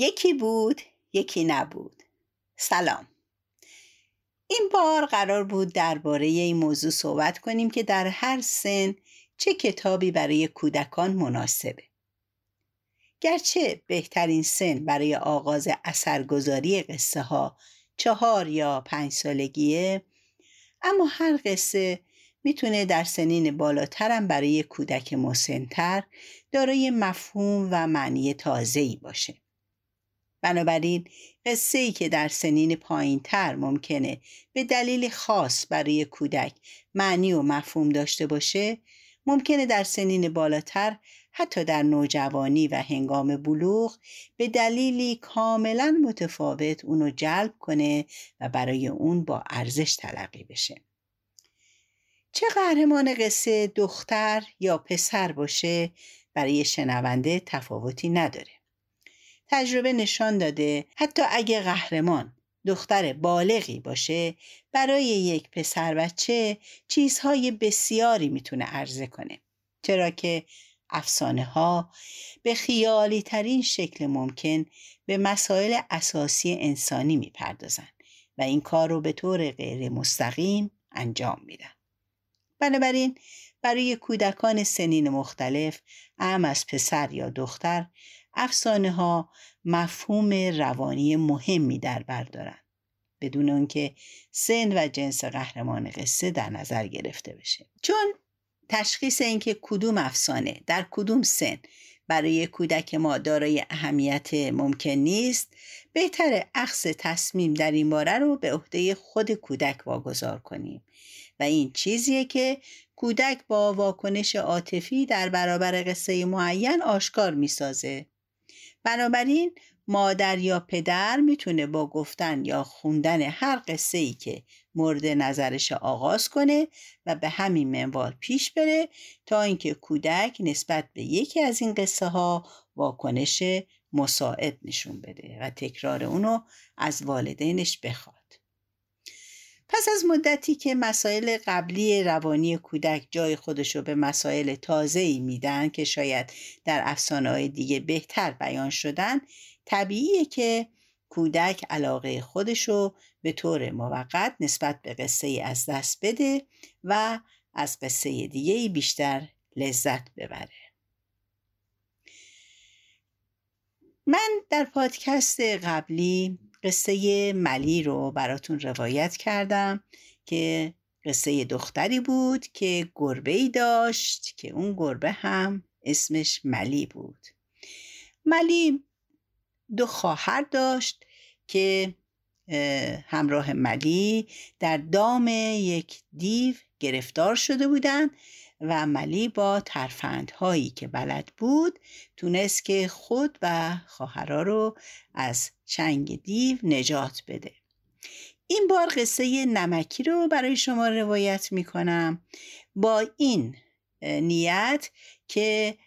یکی بود یکی نبود. سلام. این بار قرار بود درباره این موضوع صحبت کنیم که در هر سن چه کتابی برای کودکان مناسبه. گرچه بهترین سن برای آغاز اثرگذاری قصه ها چهار یا پنج سالگیه اما هر قصه می‌تونه در سنین بالاترم برای کودک مسنتر دارای مفهوم و معنی تازه‌ای باشه. بنابراین قصه ای که در سنین پایین تر ممکنه به دلیل خاص برای کودک معنی و مفهوم داشته باشه ممکنه در سنین بالاتر حتی در نوجوانی و هنگام بلوغ به دلیلی کاملا متفاوت اونو جلب کنه و برای اون با ارزش تلقی بشه. چه قهرمان قصه دختر یا پسر باشه برای شنونده تفاوتی نداره. تجربه نشان داده. حتی اگه قهرمان دختر بالغی باشه برای یک پسر بچه چیزهای بسیاری می‌تونه عرضه کنه. چرا که افسانه ها به خیالی ترین شکل ممکن به مسائل اساسی انسانی می‌پردازن و این کار رو به طور غیر مستقیم انجام میدن. بنابراین برای کودکان سنین مختلف ام از پسر یا دختر افسانه ها مفهوم روانی مهمی در بر دارند بدون آنکه سن و جنس قهرمان قصه در نظر گرفته بشه. چون تشخیص اینکه کدوم افسانه در کدوم سن برای کودک ما دارای اهمیت ممکن نیست بهتر اخذ تصمیم در این باره رو به عهده خود کودک واگذار کنیم. و این چیزیه که کودک با واکنش عاطفی در برابر قصه معین آشکار می‌سازه. بنابراین مادر یا پدر می‌تونه با گفتن یا خوندن هر قصه ای که مورد نظرش آغاز کنه و به همین منوال پیش بره تا اینکه کودک نسبت به یکی از این قصه ها واکنش مساعد نشون بده و تکرار اونو از والدینش بخواد. پس از مدتی که مسائل قبلی روانی کودک جای خودش رو به مسائل تازه ای میدن که شاید در افسانه های دیگه بهتر بیان شدن طبیعیه که کودک علاقه خودش رو به طور موقت نسبت به قصه ای از دست بده و از قصه دیگه ای بیشتر لذت ببره. من در پادکست قبلی قصه ملی رو براتون روایت کردم که قصه دختری بود که گربه ای داشت که اون گربه هم اسمش ملی بود. ملی دو خواهر داشت که همراه ملی در دام یک دیو گرفتار شده بودند و ملی با ترفندهایی که بلد بود تونست که خود و خواهرها رو از چنگ دیو نجات بده. این بار قصه نمکی رو برای شما روایت می‌کنم. با این نیت که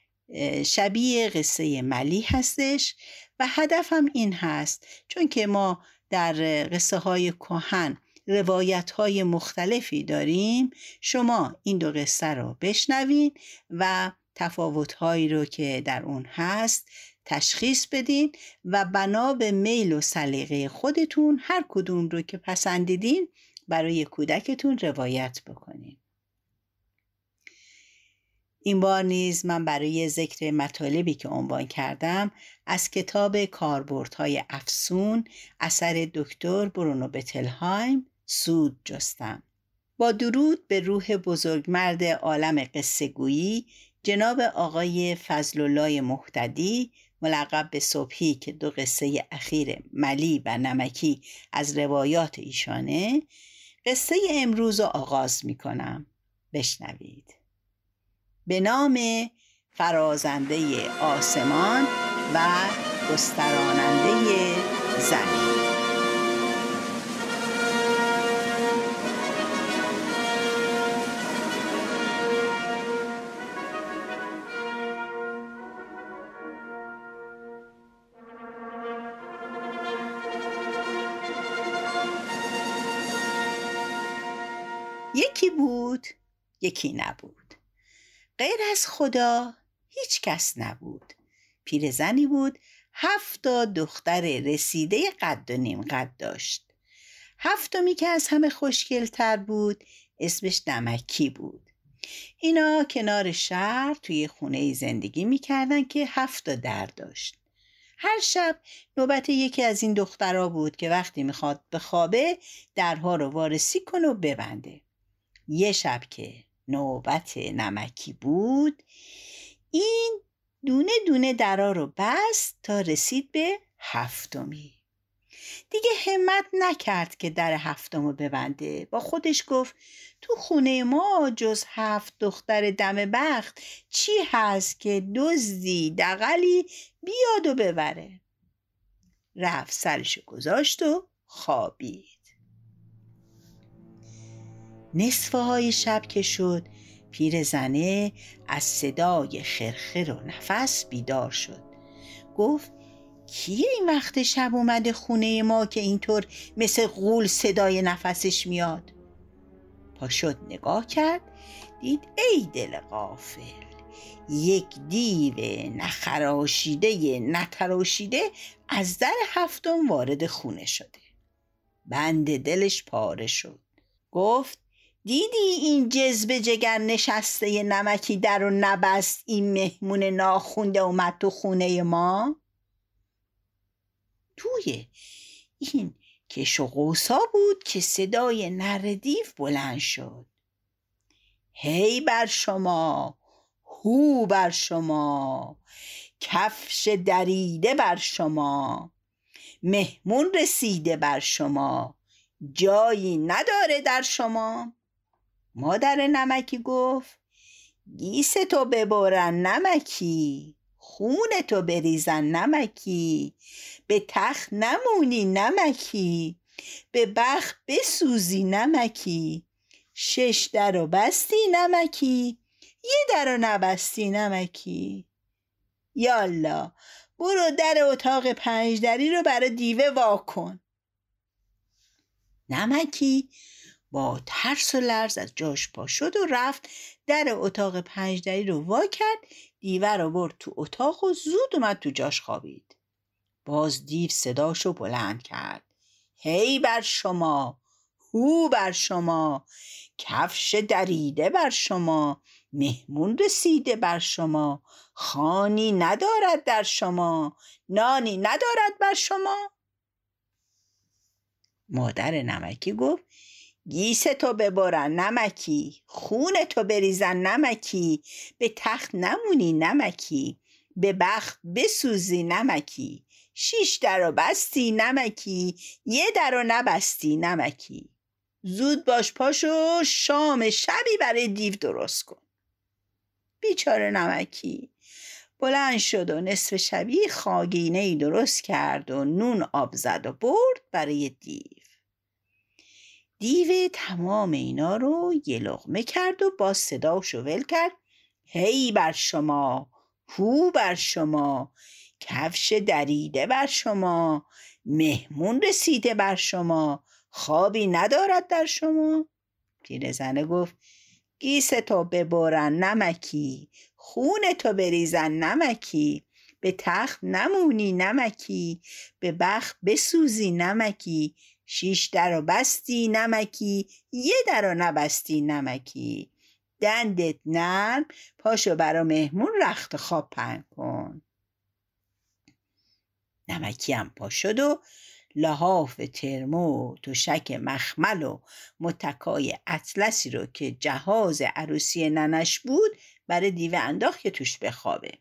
شبیه قصه ملی هستش و هدفم این هست چون که ما در قصه های کهن روایت های مختلفی داریم. شما این دو قصه رو بشنوین و تفاوت هایی رو که در اون هست تشخیص بدین و بنا به میل و سلیقه خودتون هر کدوم رو که پسندیدین برای کودکتون روایت بکنین. این بار نیز من برای ذکر مطالبی که عنوان کردم از کتاب کاربردهای افسون اثر دکتر برونو بتلهایم سود جستم. با درود به روح بزرگمرد عالم قصه گویی جناب آقای فضلالله محتدی ملقب به صبحی که دو قصه اخیر ملی و نمکی از روایات ایشانه قصه امروز رو آغاز می کنم بشنوید. به نام فرازنده آسمان و گستراننده زمین. یکی نبود. غیر از خدا هیچ کس نبود. پیرزنی بود هفتا دختر رسیده قد و نیم قد داشت. هفتمی که از همه خوشگلتر بود اسمش نمکی بود. اینا کنار شهر توی خونه زندگی می‌کردن که هفتا در داشت. هر شب نوبت یکی از این دخترها بود که وقتی می‌خواد بخوابه درها رو وارسی کنه و ببنده. یه شب که نوبت نمکی بود. این دونه دونه درا رو بست تا رسید به هفتمی. دیگه همت نکرد که در هفتم رو ببنده. با خودش گفت تو خونه ما جز هفت دختر دم بخت چی هست که دزدی دقلی بیاد و ببره؟ رفت سرش گذاشت و خوابید. نصفه های شب که شد پیر زنه از صدای خرخر و نفس بیدار شد. گفت کیه این وقت شب اومده خونه ما که اینطور مثل غول صدای نفسش میاد؟ پا شد نگاه کرد دید ای دل غافل یک دیو نخراشیده نتراشیده از در هفتم وارد خونه شده. بند دلش پاره شد. گفت دیدی این جذب جگر نشسته نمکی در و نبست این مهمون ناخونده اومد تو خونه ما؟ توی این کش و قوسا بود که صدای نر دیو بلند شد. هی بر شما هو بر شما کفش دریده بر شما مهمون رسیده بر شما جایی نداره در شما. مادر نمکی گفت گیس تو ببرن نمکی خون تو بریزن نمکی به تخت نمونی نمکی به بخ بسوزی نمکی شش در و بستی نمکی یه در و نبستی نمکی. یالا برو در اتاق پنجدری رو برای دیوه واکن نمکی با ترس و لرز از جاش پا شد و رفت در اتاق پنجدری رو وا کرد دیوه رو برد تو اتاق و زود اومد تو جاش خوابید. باز دیو صداشو بلند کرد. هی بر شما هو بر شما کفش دریده بر شما مهمون رسیده بر شما خانی ندارد در شما نانی ندارد بر شما. مادر نمکی گفت گیس تو ببرن نمکی خون تو بریزن نمکی به تخت نمونی نمکی به بخت بسوزی نمکی. شیش در و بستی نمکی یه در و نبستی نمکی. زود باش پاشو شام شبی برای دیو درست کن. بیچاره نمکی. بلند شد و نصف شبی خاگینه ای درست کرد و نون آب زد و برد برای دیو. دیو تمام اینا رو یه لغمه کرد و با صداشو ول کرد. هی بر شما هو بر شما کفش دریده بر شما مهمون رسیده بر شما خوابی ندارد در شما. پیرزنه گفت گیس تو ببرن نمکی خون تو بریزن نمکی به تخت نمونی نمکی به بخت بسوزی نمکی. شیش در و بستی نمکی یه در و نبستی نمکی. دندت نرم پاشو برا مهمون رخت خواب پهن کن. نمکی هم پا شد و لحاف ترمو تشک مخمل و متکای اطلسی رو که جهاز عروسی ننش بود برای دیوه انداخت که توش بخوابه.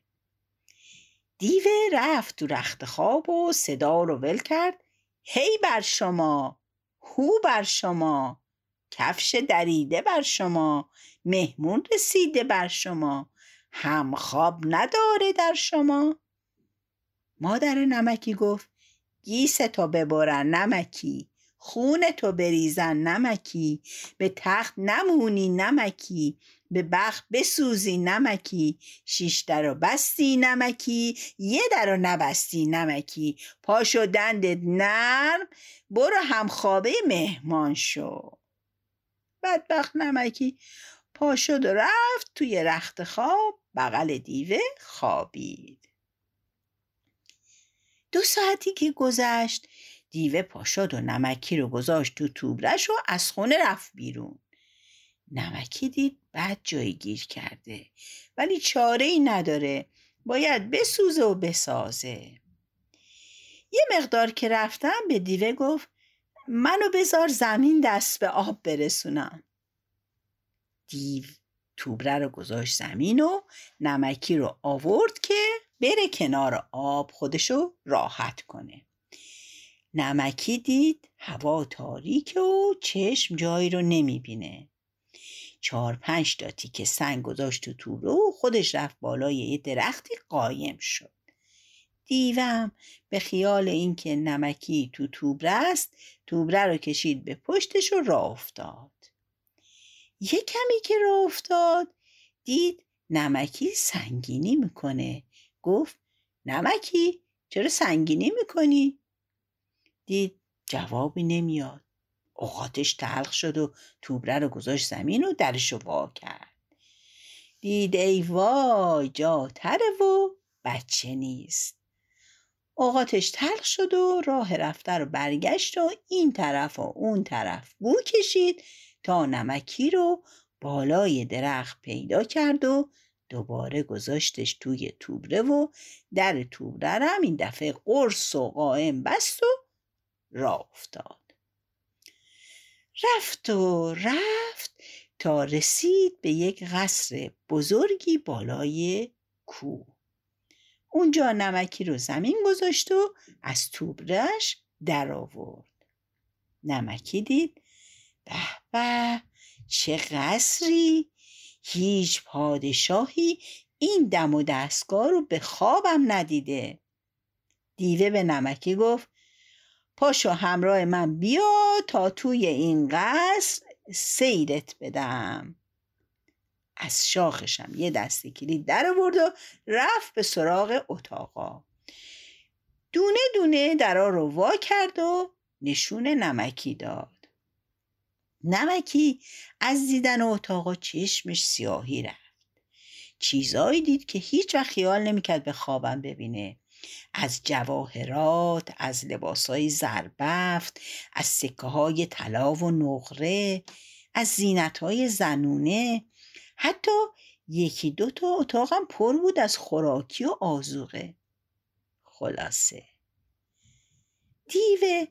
دیوه رفت تو رخت خواب و صدا رو ول کرد. هی بر شما هو بر شما کفش دریده بر شما مهمون رسیده بر شما هم خواب نداره در شما. مادر نمکی گفت گیس تو ببرن نمکی خون تو بریزن نمکی به تخت نمونی نمکی به بخت بسوزی نمکی شیش در و بستی نمکی یه در و نبستی نمکی. پاشو دندت نرم برو همخوابه مهمان شو. بدبخت نمکی. پا شد و رفت توی رخت خواب بغل دیوه خوابید. دو ساعتی که گذشت دیوه پاشاد و نمکی رو گذاشت تو توبرش و از خونه رفت بیرون. نمکی دید بعد جایی گیر کرده. ولی چاره ای نداره. باید بسوزه و بسازه. یه مقدار که رفتم به دیوه گفت منو بذار زمین دست به آب برسونم. دیو توبره رو گذاشت زمین و نمکی رو آورد که بره کنار آب خودشو راحت کنه. نمکی دید هوا تاریک و چشم جایی رو نمی‌بینه. چهار پنج تا تیکه سنگ گذاشت تو توبره و خودش رفت بالای یه درختی قایم شد. دیوم به خیال اینکه نمکی تو توبره است توبره رو کشید به پشتش و راه افتاد. یه کمی که راه افتاد دید نمکی سنگینی می‌کنه. گفت نمکی چرا سنگینی می‌کنی؟ دید جوابی نمیاد. اوقاتش تلخ شد و توبره رو گذاشت زمین و درش رو وا کرد. دید ای وای جا تره و بچه نیست. اوقاتش تلخ شد و راه رفته رو برگشت و این طرف و اون طرف بو کشید تا نمکی رو بالای درخت پیدا کرد و دوباره گذاشتش توی توبره و در توبره هم این دفعه قرص و قائم بست و راه افتاد. رفت و رفت تا رسید به یک قصر بزرگی بالای کوه. اونجا نمکی رو زمین گذاشت و از توبرش در آورد. نمکی دید به به چه قصری! هیچ پادشاهی این دم و دستگاه رو به خوابم ندیده. دیوه به نمکی گفت پاشو همراه من بیا تا توی این قصر سیرت بدم. از شاخشم یه دستی کلید در آورد و رفت به سراغ اتاقا. دونه دونه درا رو وا کرد و نشون نمکی داد. نمکی از دیدن اتاقا چشمش سیاهی رفت. چیزایی دید که هیچ وقت خیال نمی‌کرد به خوابم ببینه. از جواهرات از لباسهای زربفت از سکه های طلا و نقره از زینت های زنونه. حتی یکی دو تا اتاقم پر بود از خوراکی و آزوقه خلاصه. دیو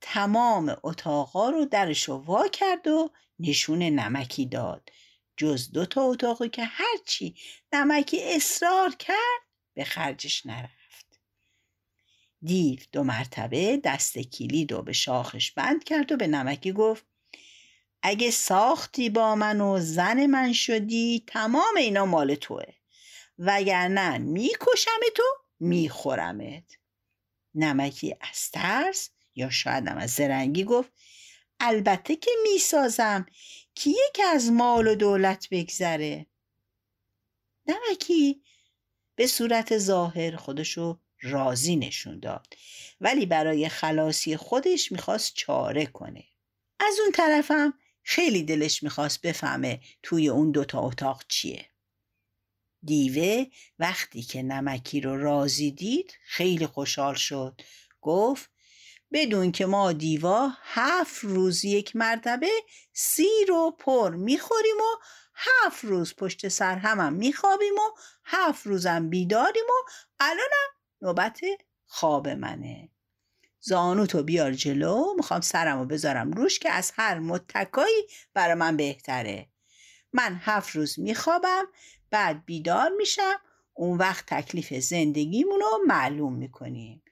تمام اتاقا رو درشو وا کرد و نشون نمکی داد. جز دو تا اتاقی که هرچی نمکی اصرار کرد به خرجش نرفت. دیو دو مرتبه دست کلید و به شاخش بند کرد و به نمکی گفت اگه ساختی با من و زن من شدی تمام اینا مال توه. وگرنه می‌کشم تو میخورمت. نمکی از ترس یا شاید از زرنگی گفت البته که می‌سازم. که یکی از مال و دولت بگذره؟ نمکی به صورت ظاهر خودشو راضی نشون داد. ولی برای خلاصی خودش می‌خواست چاره کنه. از اون طرفم خیلی دلش می‌خواست بفهمه توی اون دوتا اتاق چیه. دیوه وقتی که نمکی رو راضی دید خیلی خوشحال شد. گفت بدون که ما دیوا هفت روز یک مرتبه سیر و پر می‌خوریم و هفت روز پشت سر همم میخوابیم و هفت روزم بیداریم و الانم نوبت خواب منه. زانو تو بیار جلو می‌خوام سرم رو بذارم روش که از هر متکایی برای من بهتره. من هفت روز میخوابم بعد بیدار میشم اون وقت تکلیف زندگیمون رو معلوم می‌کنیم.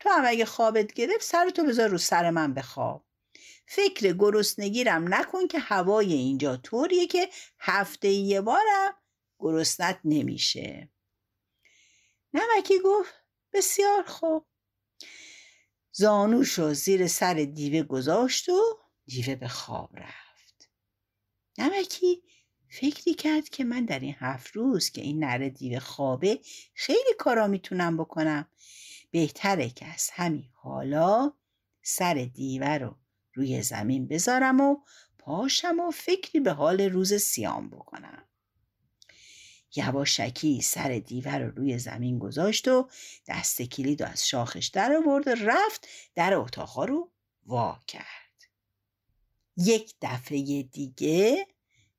تو هم اگه خوابت گرفت سرتو بذار رو سر من بخواب. فکر گرسنگیرم نکن که هوای اینجا طوریه که هفته یه بارم گرسنت نمیشه. نمکی گفت بسیار خوب. زانوشو زیر سر دیوه گذاشت و دیوه به خواب رفت. نمکی فکری کرد که من در این هفت روز که این نره دیوه خوابه خیلی کارا می‌تونم بکنم. بهتره که از همین حالا سر دیوه رو روی زمین بذارم و پاشم و فکری به حال روز سیام بکنم. یواشکی سر دیوه رو روی زمین گذاشت و دست کلید از شاخش در آورد و رفت در اتاقا رو وا کرد. یک دفعه دیگه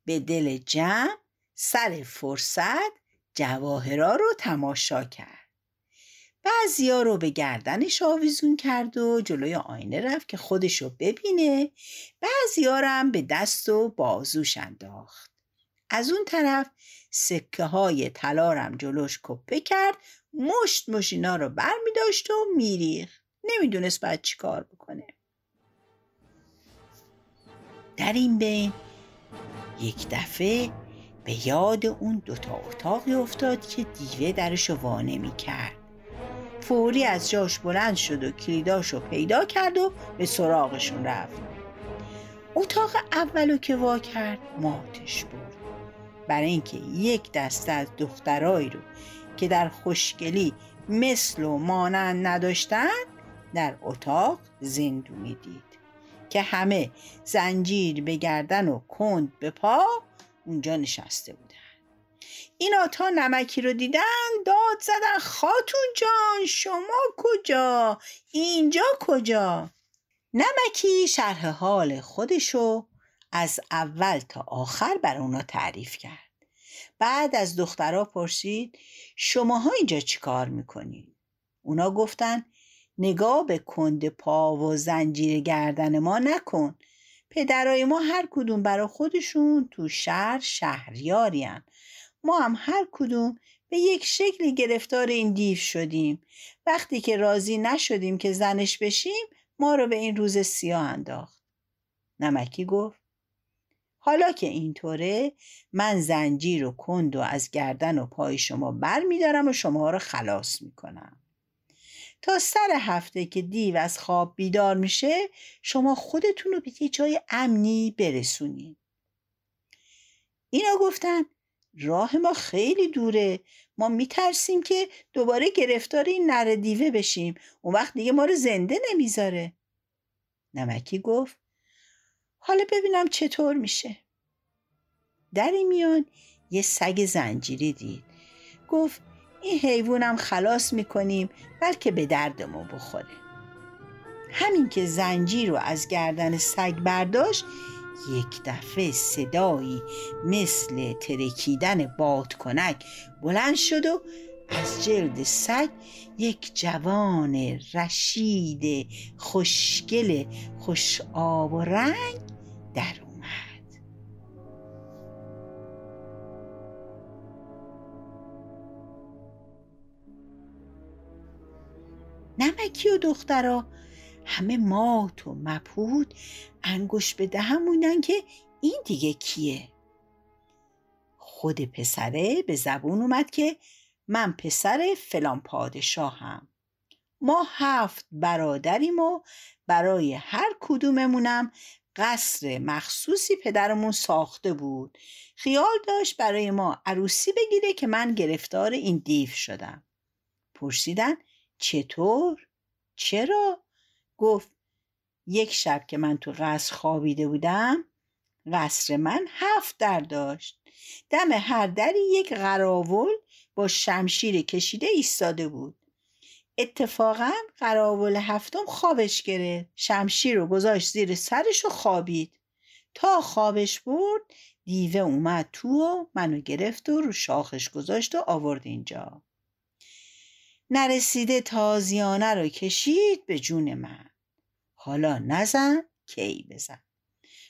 به دل جمع سر فرصت جواهرا رو تماشا کرد. بعضیا رو به گردنش آویزون کرد و جلوی آینه رفت که خودش رو ببینه. بعضیا هم به دست و بازوش انداخت. از اون طرف سکه های تلارم جلوش کپه کرد مشت مشینا رو بر می داشت و میریخ نمی‌دونست باید چی کار بکنه. در این بین یک دفعه به یاد اون دوتا اتاقی افتاد که دیوه درش رو وانه می کرد فوری از جاش بلند شد و کلیداشو پیدا کرد و به سراغشون رفت. اتاق اولو که وا کرد ماتش بود. برای اینکه یک دسته از دخترایی رو که در خوشگلی مثل و مانند نداشتن در اتاق زندونی دید. که همه زنجیر به گردن و کند به پا اونجا نشسته بودن. اینا تا نمکی رو دیدن داد زدن خاتون جان شما کجا؟ اینجا کجا؟ نمکی شرح حال خودشو از اول تا آخر بر اونا تعریف کرد. بعد از دخترها پرسید شماها اینجا چی کار می‌کنین؟ اونا گفتن نگاه به کند پا و زنجیر گردن ما نکن. پدرای ما هر کدوم برا خودشون تو شهر شهریارین ما هم هر کدوم به یک شکلی گرفتار این دیو شدیم. وقتی که راضی نشدیم که زنش بشیم ما رو به این روز سیاه انداخت. نمکی گفت حالا که اینطوره من زنجیر و کند و از گردن و پای شما بر میدارم و شما رو خلاص می‌کنم. تا سر هفته که دیو از خواب بیدار میشه شما خودتون رو به یه جای امنی برسونید اینا گفتن راه ما خیلی دوره. ما میترسیم که دوباره گرفتار این نر دیوه بشیم. اون وقت دیگه ما رو زنده نمی‌ذاره. نمکی گفت حالا ببینم چطور میشه. در این میان یه سگ زنجیری دید. گفت این حیوانم خلاص می‌کنیم بلکه به دردمون بخوره. همین که زنجیر رو از گردن سگ برداشت یک دفعه صدایی مثل ترکیدن بادکنک بلند شد و از جلد سگ یک جوان رشید خوشگل خوش آب و رنگ در اومد. نمکی و دخترا همه مات و مپود انگوش به دهم که این دیگه کیه. خود پسره به زبون اومد که من پسر فلان پادشاهم. ما هفت برادریم و برای هر کدوممونم قصر مخصوصی پدرمون ساخته بود خیال داشت برای ما عروسی بگیره که من گرفتار این دیو شدم پرسیدن چطور؟ چرا؟ گفت یک شب که من تو قصر خوابیده بودم قصر من هفت در داشت دم هر دری یک قراول با شمشیر کشیده ایستاده بود اتفاقا قراول هفتم خوابش گرفت. شمشیر رو گذاشت زیر سرش و خوابید. تا خوابش برد دیوه اومد تو و منو گرفت و رو شاخش گذاشت و آورد اینجا. نرسیده تازیانه رو کشید به جون من. حالا نزن کی بزن؟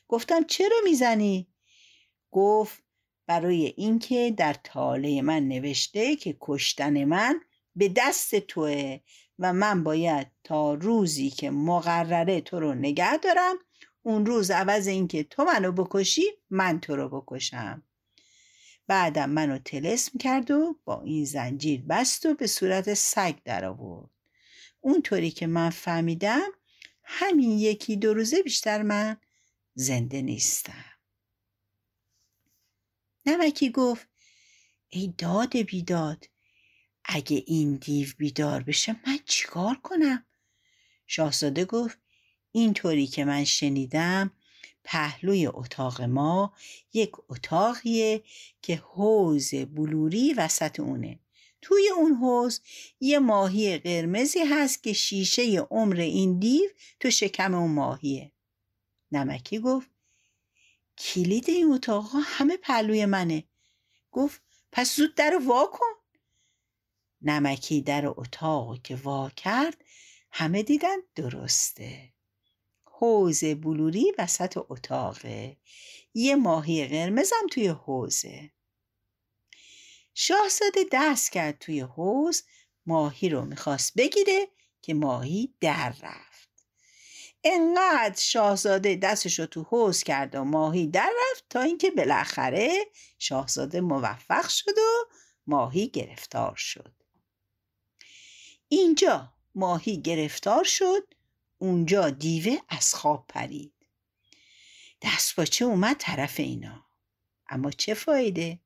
گفتم چرا می‌زنی؟ گفت برای اینکه در تاله من نوشته که کشتن من به دست توه و من باید تا روزی که مقرره تو رو نگه دارم اون روز عوض اینکه تو منو بکشی من تو رو بکشم. بعدم منو تلسم کرد و با این زنجیر بست و به صورت سگ در آورد. اونطوری که من فهمیدم همین یکی دو روزه بیشتر من زنده نیستم. نمکی گفت ای داد بیداد اگه این دیو بیدار بشه من چیکار کنم؟ شاهزاده گفت اینطوری که من شنیدم پهلوی اتاق ما یک اتاقیه که حوز بلوری وسط اونه. توی اون حوز یه ماهی قرمزی هست که شیشه عمر این دیو تو شکم اون ماهیه. نمکی گفت کلید این اتاق همه پهلوی منه. گفت پس زود در وا کن. نمکی در اتاق که وا کرد همه دیدن درسته. حوز بلوری وسط اتاقه. یه ماهی قرمزم توی حوزه شاهزاده دست کرد توی حوز ماهی رو می‌خواست بگیره که ماهی در رفت. انقدر شاهزاده دستش رو تو حوز کرد و ماهی در رفت تا اینکه بالاخره شاهزاده موفق شد و ماهی گرفتار شد. اینجا ماهی گرفتار شد اونجا دیوه از خواب پرید. دست باچه اومد طرف اینا؟ اما چه فایده؟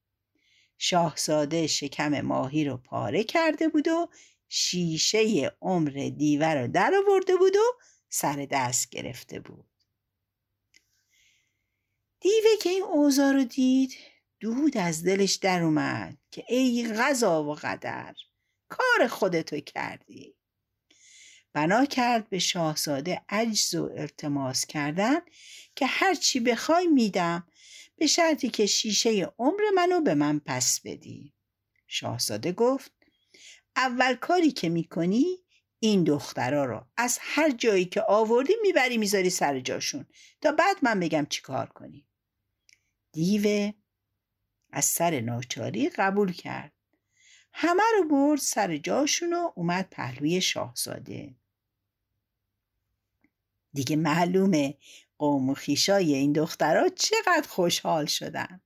شاهزاده شکم ماهی رو پاره کرده بود و شیشه عمر دیوه رو در آورده بود و سر دست گرفته بود. دیوه که این اوضاع رو دید دود از دلش در اومد که ای غذا و قدر. کار خودتو کردی. بنا کرد به شاهزاده عجز و التماس کردن که هرچی بخوای میدم به شرطی که شیشه عمر منو به من پس بدی. شاهزاده گفت اول کاری که می‌کنی این دخترا رو از هر جایی که آوردی می‌بری می‌ذاری سر جاشون تا بعد من بگم چی کار کنی. دیوه از سر ناچاری قبول کرد. همه رو برد سر جاشون و اومد پهلوی شاهزاده. دیگه معلومه قوم و خیشای این دخترها چقدر خوشحال شدن.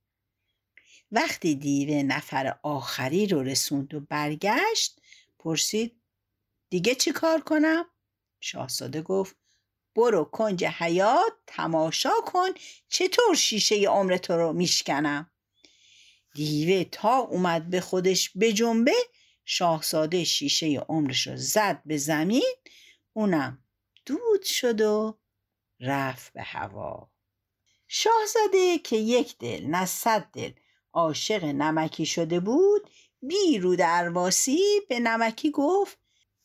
وقتی دیوه نفر آخری رو رسوند و برگشت پرسید دیگه چی کار کنم؟ شاهزاده گفت برو کنج حیات تماشا کن چطور شیشه عمر تو رو میشکنم؟ دیوه تا اومد به خودش بجنبه شاهزاده شیشه عمرش رو زد به زمین اونم دود شد و رفت به هوا. شاهزاده که یک دل نه صد دل عاشق نمکی شده بود بی رو درواسی به نمکی گفت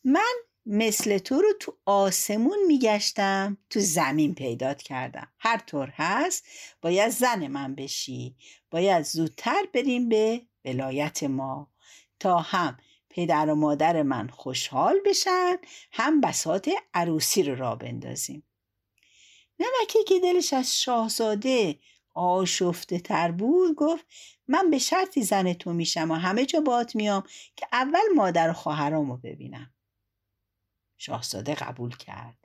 من مثل تو رو تو آسمون میگشتم تو زمین پیدات کردم. هر طور هست باید زن من بشی. باید زودتر بریم به ولایت ما. تا هم پدر و مادر من خوشحال بشن هم بسات عروسی رو را بندازیم. نمکی که دلش از شاهزاده آشفته تر بود گفت من به شرطی زن تو میشم و همه جا بات میام که اول مادر و خواهرامو ببینم. شاهزاده قبول کرد.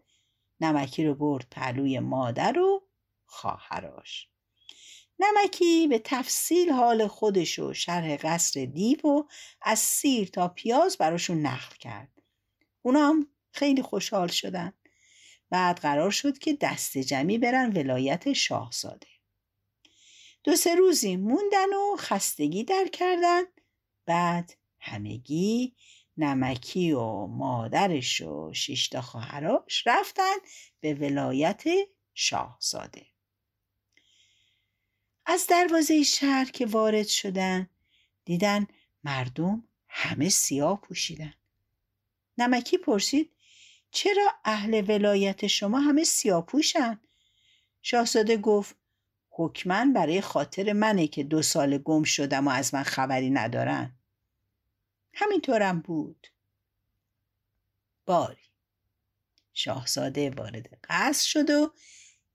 نمکی رو برد پهلوی مادر و خواهراش نمکی به تفصیل حال خودش و شرح قصر دیو و از سیر تا پیاز براشون نقل کرد. اونا هم خیلی خوشحال شدن. بعد قرار شد که دست جمعی برن ولایت شاهزاده. دو سه روزی موندن و خستگی در کردن. بعد همگی نمکی و مادرش و شیشتا خواهراش رفتن به ولایت شاهزاده. از دروازه شهر که وارد شدن دیدن مردم همه سیاه پوشیدن. نمکی پرسید چرا اهل ولایت شما همه سیاه پوشن؟ شاهزاده گفت حکمن برای خاطر منه که دو سال گم شدم و از من خبری ندارن. همینطورم بود. باری. شاهزاده وارد قصر شد و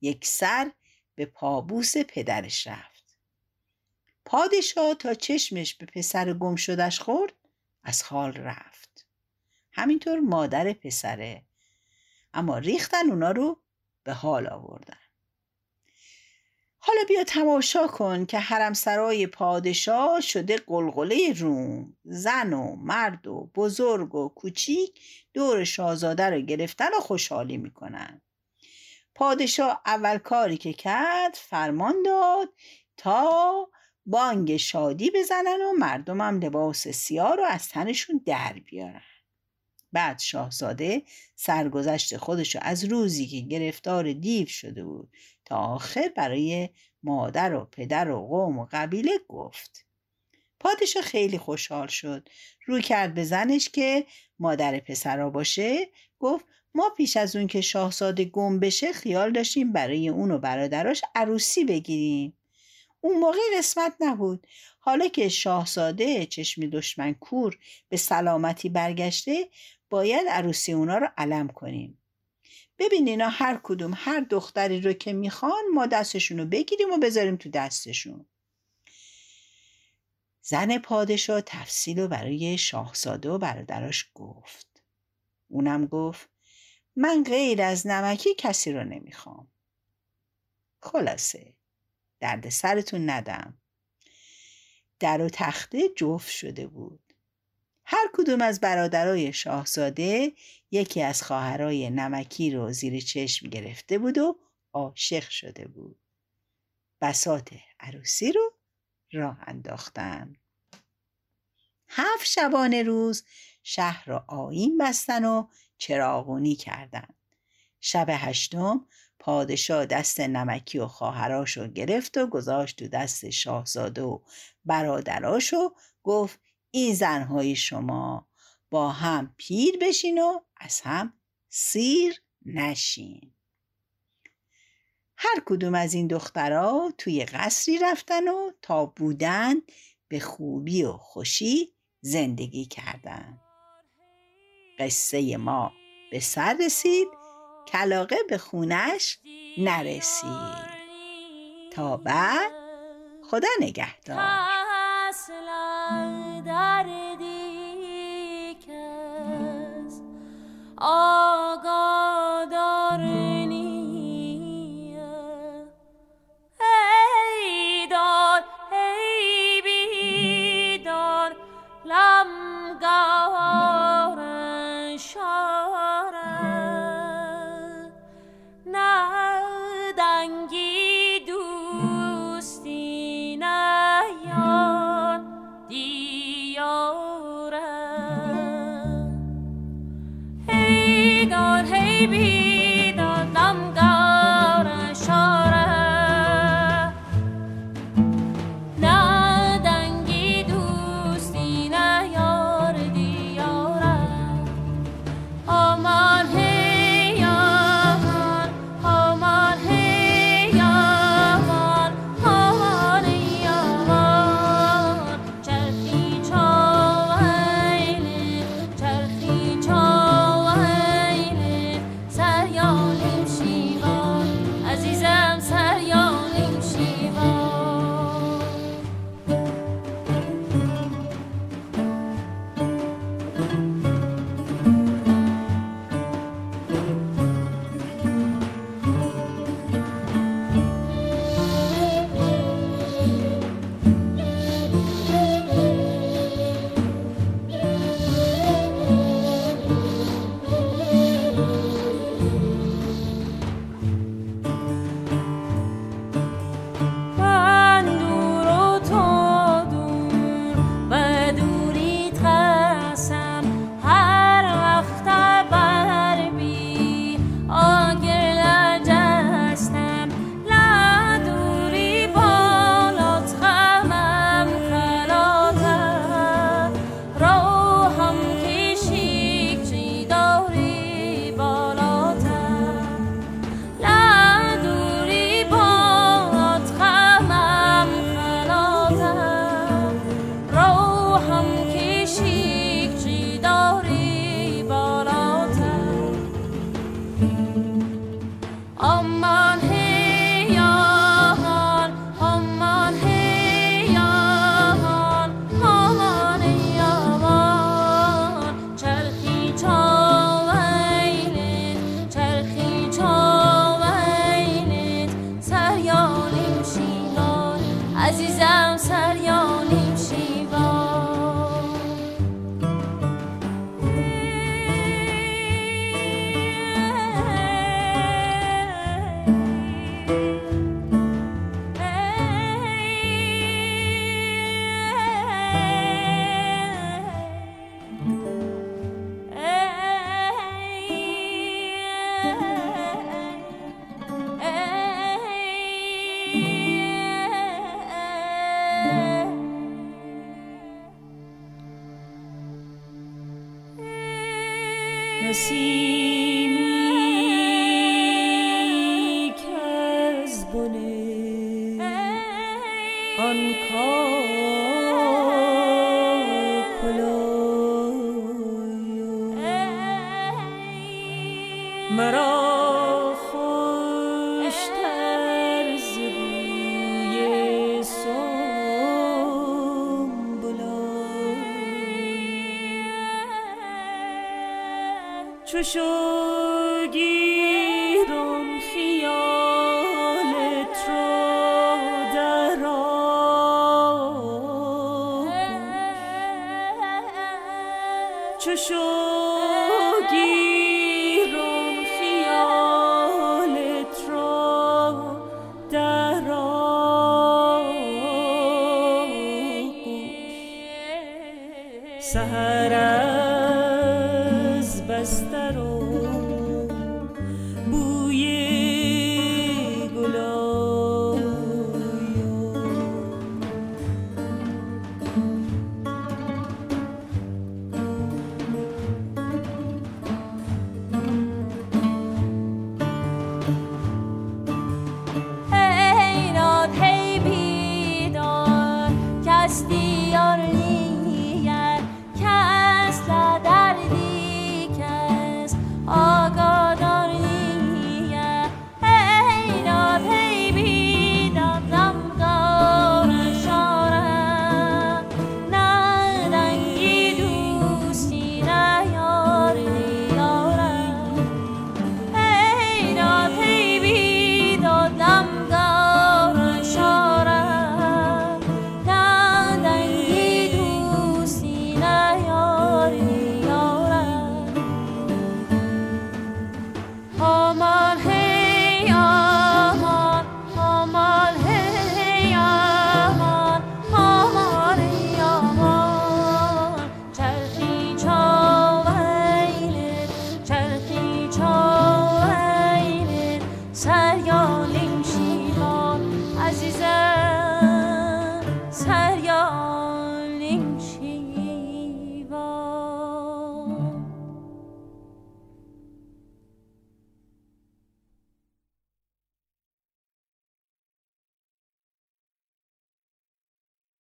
یک سر به پابوس پدرش رفت. پادشاه تا چشمش به پسر گم شدش خورد از خال رفت. همینطور مادر پسره. اما ریختن اونا رو به حال آوردن. حالا بیا تماشا کن که حرم سرای پادشاه شده قلقله روم. زن و مرد و بزرگ و کوچیک دور شاهزاده رو گرفتن و خوشحالی می‌کنن. پادشاه اول کاری که کرد فرمان داد تا بانگ شادی بزنن و مردمم لباس سیاه رو از تنشون در بیارن. بعد شاهزاده سرگذشت خودش از روزی که گرفتار دیو شده بود تا آخر برای مادر و پدر و قوم و قبیله گفت. پادشاه خیلی خوشحال شد. رو کرد به زنش که مادر پسرا باشه. گفت ما پیش از اون که شاهزاده گم بشه خیال داشتیم برای اون و برادراش عروسی بگیریم. اون موقع قسمت نبود. حالا که شاهزاده چشم دشمن کور به سلامتی برگشته باید عروسی اونا رو علم کنیم. ببین اینا هر کدوم هر دختری رو که می‌خوان ما دستشون رو بگیریم و بذاریم تو دستشون. زن پادشاه تفصیل رو برای شاهزاده و برادراش گفت. اونم گفت من غیر از نمکی کسی رو نمی‌خوام. خلاصه درد سرتون ندم. در و تخته جفت شده بود. هر کدوم از برادرای شاهزاده یکی از خواهرای نمکی رو زیر چشم گرفته بود و عاشق شده بود. بسات عروسی رو راه انداختن. هفت شبانه روز شهر را آین بستن و چراغونی کردند شب هشتم پادشاه دست نمکی و خواهراش رو گرفت و گذاشت تو دست شاهزاده و برادراش و گفت این زنهای شما با هم پیر بشین و از هم سیر نشین. هر کدوم از این دخترها توی قصری رفتن و تا بودن به خوبی و خوشی زندگی کردند. قصه ما به سر رسید کلاقه به خونش نرسید. تا بعد خدا نگهدار. Oh. سریان شیران